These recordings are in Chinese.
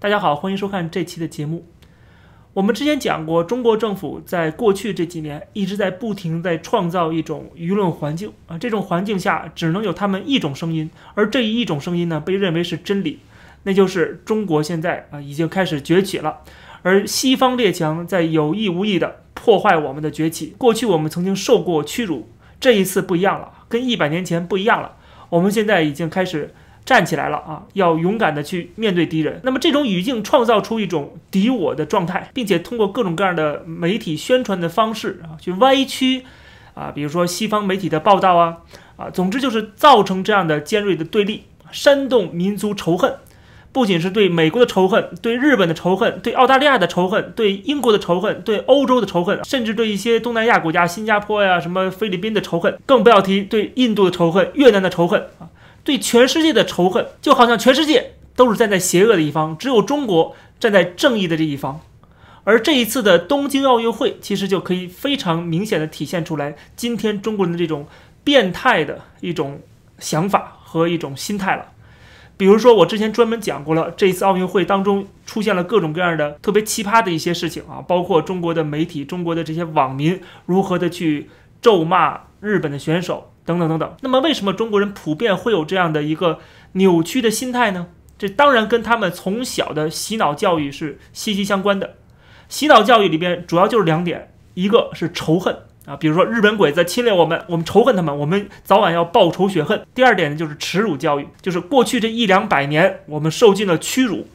大家好，欢迎收看这期的节目。我们之前讲过，中国政府在过去这几年一直在不停在创造一种舆论环境啊，这种环境下只能有他们一种声音，而这一种声音呢，被认为是真理，那就是中国现在啊已经开始崛起了，而西方列强在有意无意的破坏我们的崛起。过去我们曾经受过屈辱，这一次不一样了，跟一百年前不一样了，我们现在已经开始。站起来了啊！要勇敢的去面对敌人。那么这种语境创造出一种敌我的状态，并且通过各种各样的媒体宣传的方式啊，去歪曲啊，比如说西方媒体的报道啊啊，总之就是造成这样的尖锐的对立，煽动民族仇恨。不仅是对美国的仇恨，对日本的仇恨，对澳大利亚的仇恨，对英国的仇恨，对欧洲的仇恨，甚至对一些东南亚国家，新加坡呀、什么菲律宾的仇恨，更不要提对印度的仇恨、越南的仇恨啊。对全世界的仇恨，就好像全世界都是站在邪恶的一方，只有中国站在正义的这一方。而这一次的东京奥运会，其实就可以非常明显的体现出来，今天中国人的这种变态的一种想法和一种心态了。比如说，我之前专门讲过了，这一次奥运会当中出现了各种各样的特别奇葩的一些事情啊，包括中国的媒体、中国的这些网民如何的去咒骂日本的选手。等等等等，那么为什么中国人普遍会有这样的一个扭曲的心态呢？这当然跟他们从小的洗脑教育是息息相关的。洗脑教育里边主要就是两点，一个是仇恨啊，比如说日本鬼子侵略我们，我们仇恨他们，我们早晚要报仇雪恨。第二点呢，就是耻辱教育，就是过去这一两百年我们受尽了屈辱。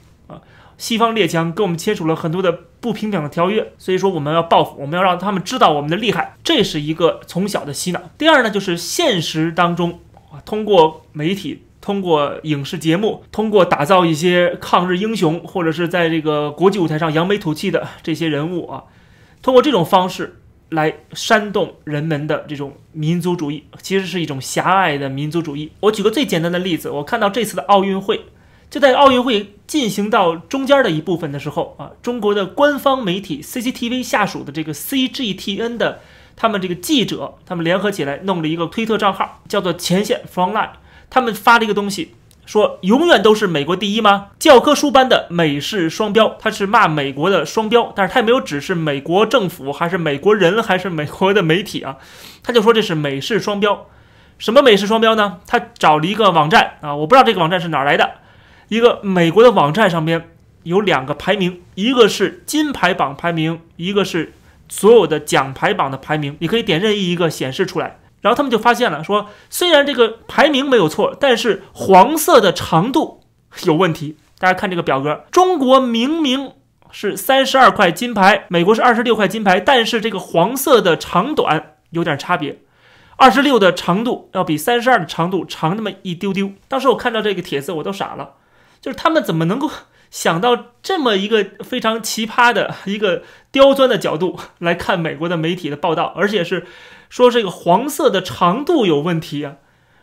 西方列强跟我们签署了很多的不平等的条约，所以说我们要报复，我们要让他们知道我们的厉害，这是一个从小的洗脑。第二呢，就是现实当中啊，通过媒体、通过影视节目、通过打造一些抗日英雄，或者是在这个国际舞台上扬眉吐气的 这些人物啊，通过这种方式来煽动人们的这种民族主义，其实是一种狭隘的民族主义。我举个最简单的例子，我看到这次的奥运会。就在奥运会进行到中间的一部分的时候啊，中国的官方媒体 CCTV 下属的这个 CGTN 的他们这个记者，他们联合起来弄了一个推特账号，叫做前线 Frontline。他们发了一个东西，说永远都是美国第一吗？教科书般的美式双标，他是骂美国的双标，但是他也没有指是美国政府还是美国人还是美国的媒体啊，他就说这是美式双标。什么美式双标呢？他找了一个网站啊，我不知道这个网站是哪来的。一个美国的网站上边有两个排名，一个是金牌榜排名，一个是所有的奖牌榜的排名。你可以点任意一个显示出来，然后他们就发现了，说虽然这个排名没有错，但是黄色的长度有问题。大家看这个表格，中国明明是三十二块金牌，美国是二十六块金牌，但是这个黄色的长短有点差别，二十六的长度要比三十二的长度长那么一丢丢。当时我看到这个帖子，我都傻了。就是他们怎么能够 想到这么一个非常奇葩的一个刁钻的角度 来看美国的媒体的报道，而且是说这个黄色的长度有问题啊，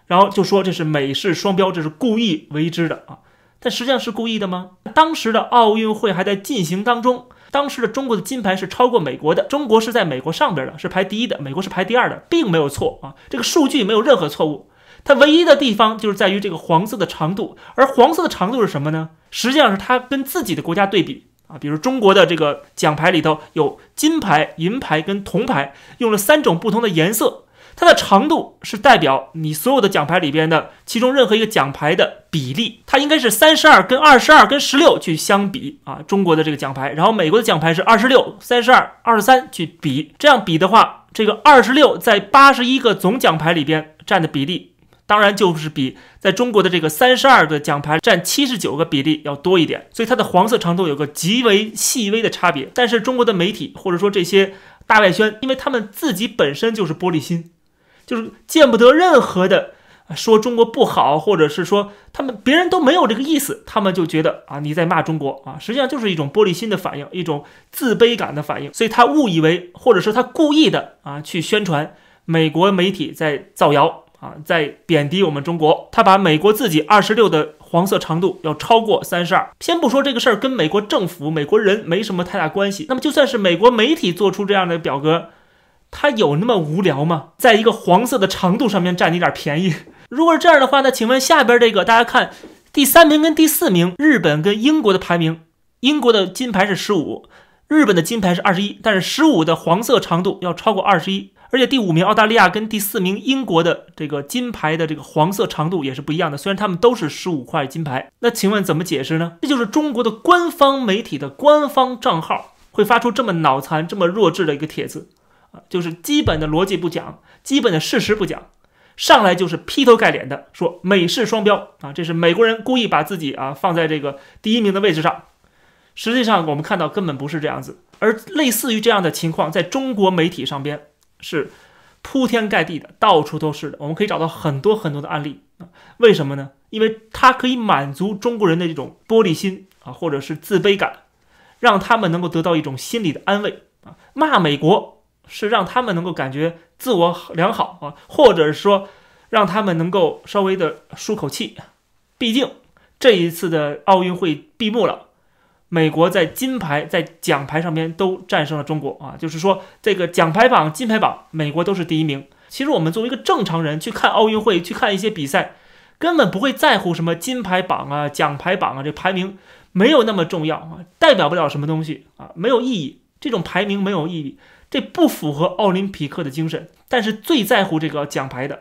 然后就说这是美式双标，这是故意为之的啊。但实际上是故意的吗？当时的奥运会还在进行当中，当时的中国的金牌是超过美国的，中国是在美国上边的，是排第一的，美国是排第二的，并没有错啊，这个数据没有任何错误。它唯一的地方就是在于这个黄色的长度，而黄色的长度是什么呢？实际上是它跟自己的国家对比。啊，比如中国的这个奖牌里头有金牌、银牌跟铜牌，用了三种不同的颜色，它的长度是代表你所有的奖牌里边的其中任何一个奖牌的比例，它应该是三十二跟二十二跟十六去相比啊，中国的这个奖牌，然后美国的奖牌是二十六、三十二、二十三去比，这样比的话，这个二十六在八十一个总奖牌里边占的比例。当然就是比在中国的这个三十二个奖牌占七十九个比例要多一点，所以它的黄色长度有个极为细微的差别。但是中国的媒体或者说这些大外宣，因为他们自己本身就是玻璃心，就是见不得任何的说中国不好，或者是说他们别人都没有这个意思，他们就觉得啊你在骂中国啊，实际上就是一种玻璃心的反应，一种自卑感的反应。所以他误以为，或者是他故意的啊去宣传美国媒体在造谣。啊，在贬低我们中国，他把美国自己二十六的黄色长度要超过三十二。先不说这个事儿跟美国政府、美国人没什么太大关系，那么就算是美国媒体做出这样的表格，他有那么无聊吗？在一个黄色的长度上面占你点便宜？如果是这样的话，那请问下边这个，大家看第三名跟第四名，日本跟英国的排名英国的金牌是十五，日本的金牌是二十一，但是十五的黄色长度要超过二十一。而且第五名澳大利亚跟第四名英国的这个金牌的这个黄色长度也是不一样的，虽然他们都是十五块金牌，那请问怎么解释呢？这就是中国的官方媒体的官方账号会发出这么脑残、这么弱智的一个帖子啊，就是基本的逻辑不讲，基本的事实不讲，上来就是劈头盖脸的说美式双标啊，这是美国人故意把自己啊放在这个第一名的位置上，实际上我们看到根本不是这样子，而类似于这样的情况在中国媒体上边。是铺天盖地的，到处都是的。我们可以找到很多很多的案例啊。为什么呢？因为它可以满足中国人的这种玻璃心啊，或者是自卑感，让他们能够得到一种心理的安慰啊。骂美国是让他们能够感觉自我良好啊，或者是说让他们能够稍微的舒口气。毕竟这一次的奥运会闭幕了。美国在金牌、在奖牌上面都战胜了中国啊，就是说这个奖牌榜、金牌榜，美国都是第一名。其实我们作为一个正常人去看奥运会、去看一些比赛，根本不会在乎什么金牌榜啊、奖牌榜啊，这排名没有那么重要啊，代表不了什么东西啊，没有意义。这种排名没有意义，这不符合奥林匹克的精神。但是最在乎这个奖牌的。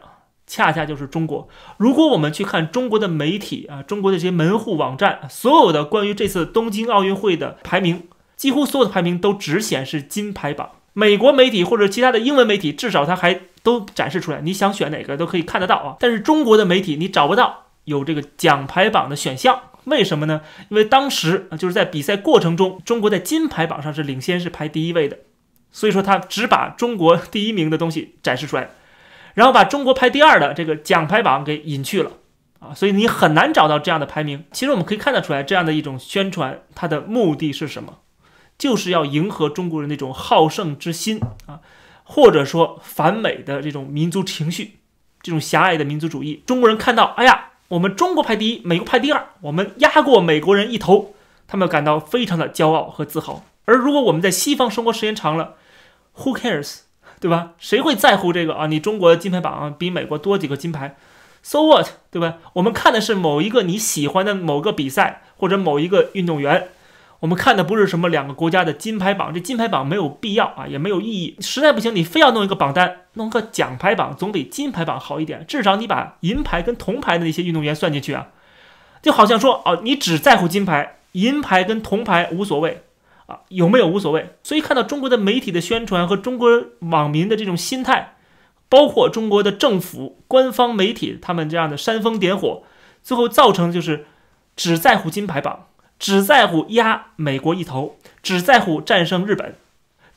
恰恰就是中国。如果我们去看中国的媒体啊，中国的这些门户网站，所有的关于这次东京奥运会的排名，几乎所有的排名都只显示金牌榜。美国媒体或者其他的英文媒体，至少它还都展示出来，你想选哪个都可以看得到啊。但是中国的媒体你找不到有这个奖牌榜的选项，为什么呢？因为当时就是在比赛过程中，中国在金牌榜上是领先，是排第一位的，所以说他只把中国第一名的东西展示出来。然后把中国排第二的这个奖牌榜给隐去了啊，所以你很难找到这样的排名。其实我们可以看得出来，这样的一种宣传，它的目的是什么？就是要迎合中国人那种好胜之心啊，或者说反美的这种民族情绪，这种狭隘的民族主义。中国人看到，哎呀，我们中国排第一，美国排第二，我们压过美国人一头，他们感到非常的骄傲和自豪。而如果我们在西方生活时间长了，Who cares？对吧？谁会在乎这个啊？你中国的金牌榜比美国多几个金牌，so what？对吧？我们看的是某一个你喜欢的某个比赛或者某一个运动员，我们看的不是什么两个国家的金牌榜，这金牌榜没有必要啊，也没有意义。实在不行，你非要弄一个榜单，弄个奖牌榜总比金牌榜好一点，至少你把银牌跟铜牌的那些运动员算进去啊，就好像说哦，你只在乎金牌，银牌跟铜牌无所谓。啊，有没有无所谓。所以看到中国的媒体的宣传和中国网民的这种心态，包括中国的政府官方媒体他们这样的煽风点火，最后造成就是只在乎金牌榜，只在乎压美国一头，只在乎战胜日本，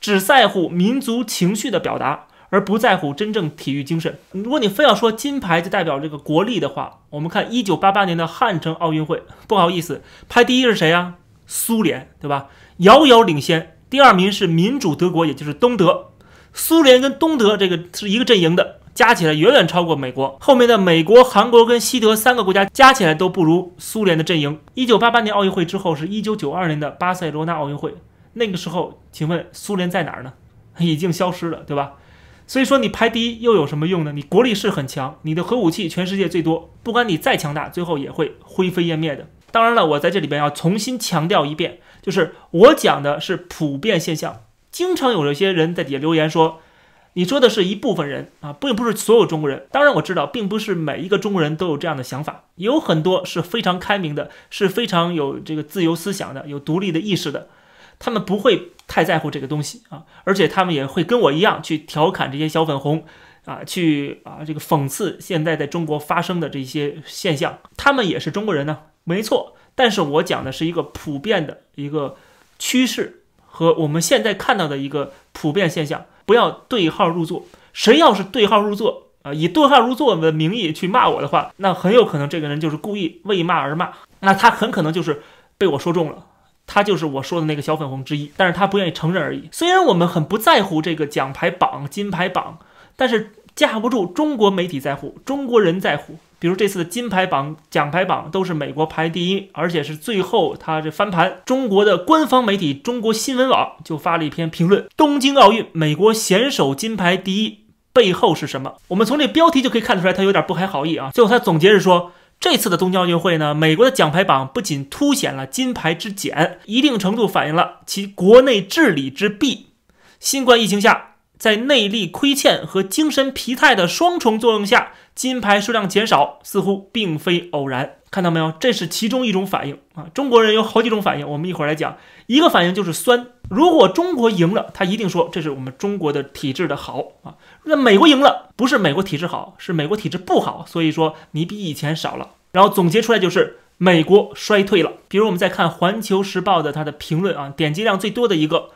只在乎民族情绪的表达，而不在乎真正体育精神。如果你非要说金牌就代表这个国力的话，我们看一九八八年的汉城奥运会，不好意思，排第一是谁呀？苏联，对吧？遥遥领先，第二名是民主德国，也就是东德。苏联跟东德这个是一个阵营的，加起来远远超过美国。后面的美国、韩国跟西德三个国家加起来都不如苏联的阵营。一九八八年奥运会之后，是一九九二年的巴塞罗那奥运会。那个时候，请问苏联在哪儿呢？已经消失了，对吧？所以说你排第一又有什么用呢？你国力是很强，你的核武器全世界最多，不管你再强大，最后也会灰飞烟灭的。当然了，我在这里边要重新强调一遍。就是我讲的是普遍现象，经常有一些人在底下留言说，你说的是一部分人啊，并不是所有中国人。当然我知道，并不是每一个中国人都有这样的想法，有很多是非常开明的，是非常有这个自由思想的，有独立的意识的，他们不会太在乎这个东西啊，而且他们也会跟我一样去调侃这些小粉红啊，去啊这个讽刺现在在中国发生的这些现象，他们也是中国人呢，没错。但是我讲的是一个普遍的一个趋势和我们现在看到的一个普遍现象，不要对号入座。谁要是对号入座啊，以对号入座的名义去骂我的话，那很有可能这个人就是故意为骂而骂，那他很可能就是被我说中了，他就是我说的那个小粉红之一，但是他不愿意承认而已。虽然我们很不在乎这个奖牌榜、金牌榜，但是架不住中国媒体在乎，中国人在乎。比如这次的金牌榜、奖牌榜都是美国排第一，而且是最后他这翻盘。中国的官方媒体中国新闻网就发了一篇评论：东京奥运美国选手金牌第一背后是什么？我们从这标题就可以看出来，他有点不怀好意啊。最后他总结是说，这次的东京奥运会呢，美国的奖牌榜不仅凸显了金牌之简，一定程度反映了其国内治理之弊。新冠疫情下，在内力亏欠和精神疲态的双重作用下，金牌数量减少似乎并非偶然。看到没有？这是其中一种反应啊！中国人有好几种反应，我们一会儿来讲。一个反应就是酸。如果中国赢了，他一定说这是我们中国的体制的好啊。那美国赢了，不是美国体制好，是美国体制不好。所以说你比以前少了。然后总结出来就是美国衰退了。比如我们再看《环球时报》的它的评论啊，点击量最多的一个，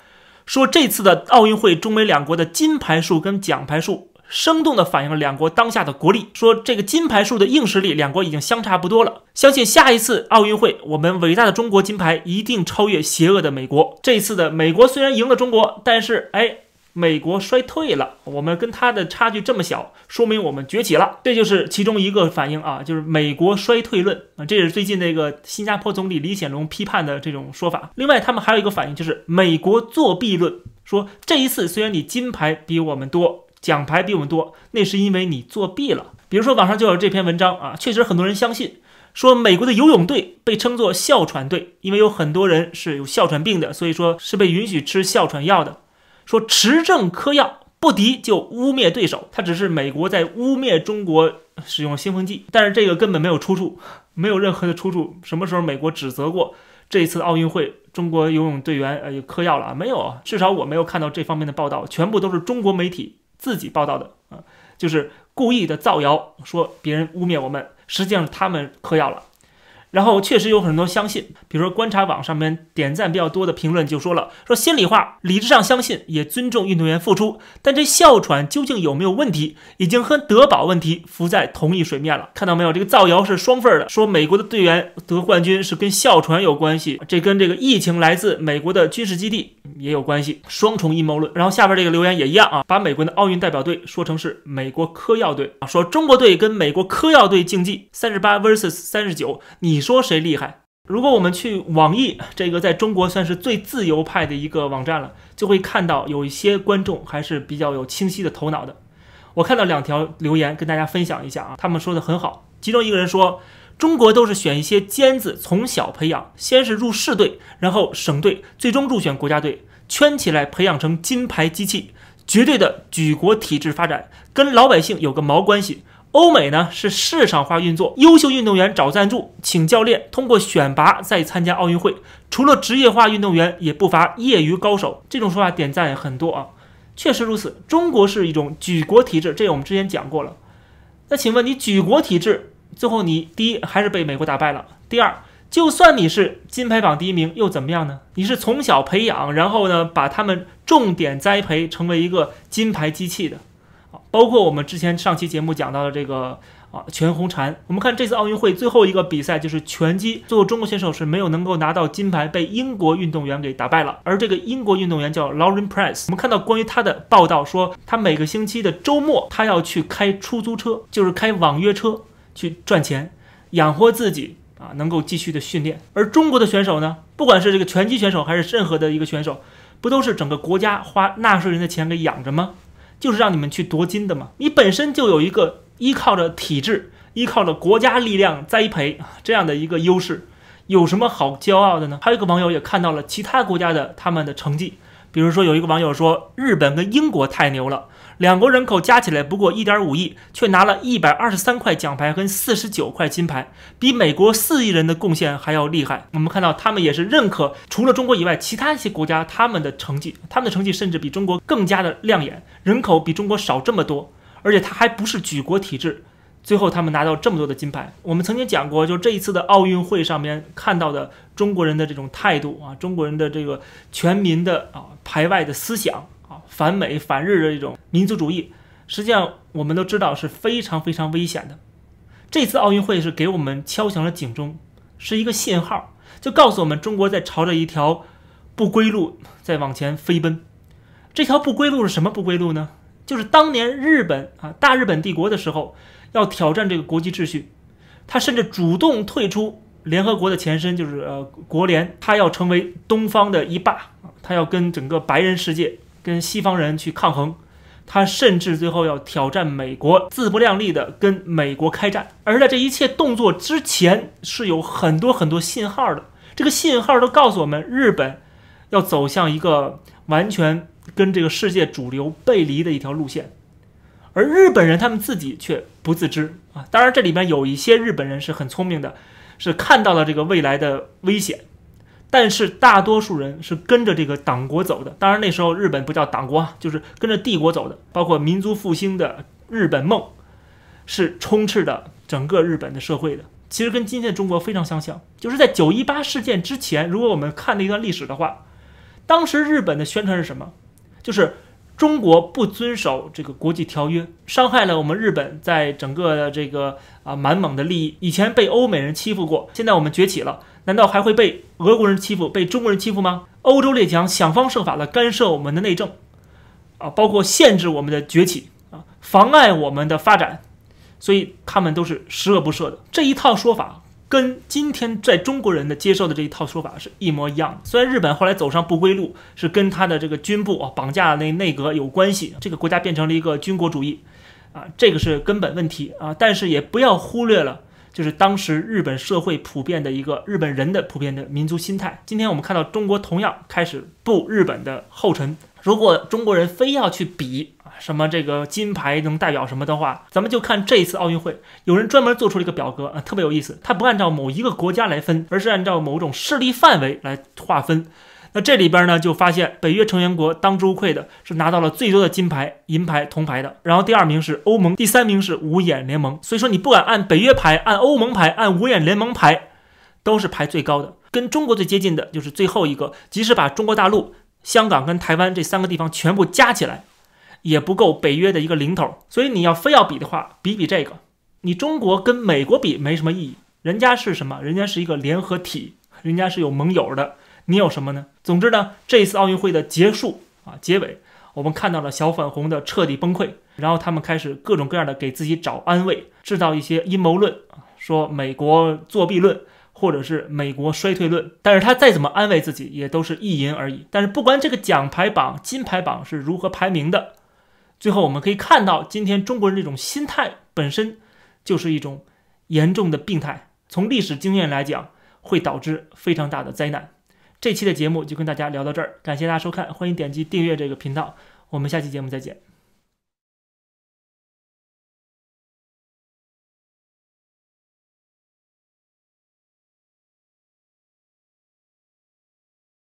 说这次的奥运会中美两国的金牌数跟奖牌数。生动地反映了两国当下的国力。说这个金牌数的硬实力，两国已经相差不多了。相信下一次奥运会，我们伟大的中国金牌一定超越邪恶的美国。这次的美国虽然赢了中国，但是哎，美国衰退了。我们跟他的差距这么小，说明我们崛起了。这就是其中一个反应啊，就是美国衰退论啊。这是最近那个新加坡总理李显龙批判的这种说法。另外，他们还有一个反应，就是美国作弊论，说这一次虽然你金牌比我们多。奖牌比我们多，那是因为你作弊了。比如说网上就有这篇文章啊，确实很多人相信，说美国的游泳队被称作哮喘队，因为有很多人是有哮喘病的，所以说是被允许吃哮喘药的。说持证嗑药不敌就污蔑对手，他只是美国在污蔑中国使用兴奋剂，但是这个根本没有出处，没有任何的出处。什么时候美国指责过这一次奥运会中国游泳队员呃嗑药了？没有啊，至少我没有看到这方面的报道，全部都是中国媒体。自己报道的啊，就是故意的造谣，说别人污蔑我们，实际上他们嗑药了。然后确实有很多相信，比如说观察网上面点赞比较多的评论就说了，说心里话，理智上相信，也尊重运动员付出，但这哮喘究竟有没有问题，已经和德保问题浮在同一水面了。看到没有，这个造谣是双份的，说美国的队员得冠军是跟哮喘有关系，这跟这个疫情来自美国的军事基地也有关系，双重阴谋论。然后下边这个留言也一样啊，把美国的奥运代表队说成是美国嗑药队啊，说中国队跟美国嗑药队竞技，三十八 vs 三十九，你。说谁厉害？如果我们去网易这个在中国算是最自由派的一个网站了，就会看到有一些观众还是比较有清晰的头脑的。我看到两条留言跟大家分享一下啊，他们说的很好。其中一个人说，中国都是选一些尖子从小培养，先是入市队，然后省队，最终入选国家队，圈起来培养成金牌机器，绝对的举国体制发展，跟老百姓有个毛关系。欧美呢是市场化运作，优秀运动员找赞助，请教练，通过选拔再参加奥运会。除了职业化运动员，也不乏业余高手。这种说法点赞很多啊，确实如此。中国是一种举国体制，这我们之前讲过了。那请问你举国体制，最后你第一还是被美国打败了。第二，就算你是金牌榜第一名，又怎么样呢？你是从小培养，然后呢把他们重点栽培，成为一个金牌机器的。包括我们之前上期节目讲到的这个啊全红婵，我们看这次奥运会最后一个比赛就是拳击，最后中国选手是没有能够拿到金牌，被英国运动员给打败了。而这个英国运动员叫 Lauren Price，我们看到关于他的报道说，他每个星期的周末他要去开出租车，就是开网约车去赚钱，养活自己啊，能够继续的训练。而中国的选手呢，不管是这个拳击选手还是任何的一个选手，不都是整个国家花纳税人的钱给养着吗？就是让你们去夺金的嘛，你本身就有一个依靠着体制、依靠着国家力量栽培这样的一个优势，有什么好骄傲的呢？还有一个网友也看到了其他国家的他们的成绩，比如说有一个网友说日本跟英国太牛了。两国人口加起来不过一点五亿，却拿了一百二十三块奖牌跟四十九块金牌，比美国四亿人的贡献还要厉害。我们看到他们也是认可除了中国以外，其他一些国家他们的成绩，他们的成绩甚至比中国更加的亮眼。人口比中国少这么多，而且他还不是举国体制，最后他们拿到这么多的金牌。我们曾经讲过，就这一次的奥运会上面看到的中国人的这种态度啊，中国人的这个全民的啊排外的思想。反美反日的这种民族主义，实际上我们都知道是非常非常危险的。这次奥运会是给我们敲响了警钟，是一个信号，就告诉我们中国在朝着一条不归路在往前飞奔。这条不归路是什么不归路呢？就是当年日本啊大日本帝国的时候要挑战这个国际秩序，他甚至主动退出联合国的前身，就是呃国联，他要成为东方的一霸他要跟整个白人世界。跟西方人去抗衡，他甚至最后要挑战美国，自不量力的跟美国开战。而在这一切动作之前，是有很多很多信号的。这个信号都告诉我们，日本要走向一个完全跟这个世界主流背离的一条路线。而日本人他们自己却不自知啊！当然，这里面有一些日本人是很聪明的，是看到了这个未来的危险，但是大多数人是跟着这个党国走的。当然，那时候日本不叫党国啊，就是跟着帝国走的。包括民族复兴的日本梦，是充斥的整个日本的社会的。其实跟今天的中国非常相像，就是在九一八事件之前，如果我们看那段历史的话，当时日本的宣传是什么？就是。中国不遵守这个国际条约，伤害了我们日本在整个的这个啊满蒙的利益。以前被欧美人欺负过，现在我们崛起了，难道还会被俄国人欺负、被中国人欺负吗？欧洲列强想方设法的干涉我们的内政，啊，包括限制我们的崛起啊，妨碍我们的发展，所以他们都是十恶不赦的。这一套说法。跟今天在中国人的接受的这一套说法是一模一样的。虽然日本后来走上不归路，是跟他的这个军部啊绑架那内阁有关系，这个国家变成了一个军国主义，啊，这个是根本问题啊。但是也不要忽略了，就是当时日本社会普遍的一个日本人的普遍的民族心态。今天我们看到中国同样开始步日本的后尘。如果中国人非要去比啊什么这个金牌能代表什么的话，咱们就看这一次奥运会，有人专门做出了一个表格啊，特别有意思。他不按照某一个国家来分，而是按照某种势力范围来划分。那这里边呢，就发现北约成员国当之无愧的是拿到了最多的金牌、银牌、铜牌的。然后第二名是欧盟，第三名是五眼联盟。所以说你不管按北约排、按欧盟排、按五眼联盟排，都是排最高的。跟中国最接近的就是最后一个，即使把中国大陆。香港跟台湾这三个地方全部加起来，也不够北约的一个零头。所以你要非要比的话，比比这个。你中国跟美国比没什么意义，人家是什么？人家是一个联合体，人家是有盟友的。你有什么呢？总之呢，这次奥运会的结束啊，结尾，我们看到了小粉红的彻底崩溃，然后他们开始各种各样的给自己找安慰，制造一些阴谋论，说美国作弊论。或者是美国衰退论，但是他再怎么安慰自己，也都是意淫而已。但是不管这个奖牌榜、金牌榜是如何排名的，最后我们可以看到，今天中国人这种心态本身就是一种严重的病态。从历史经验来讲，会导致非常大的灾难。这期的节目就跟大家聊到这儿，感谢大家收看，欢迎点击订阅这个频道，我们下期节目再见。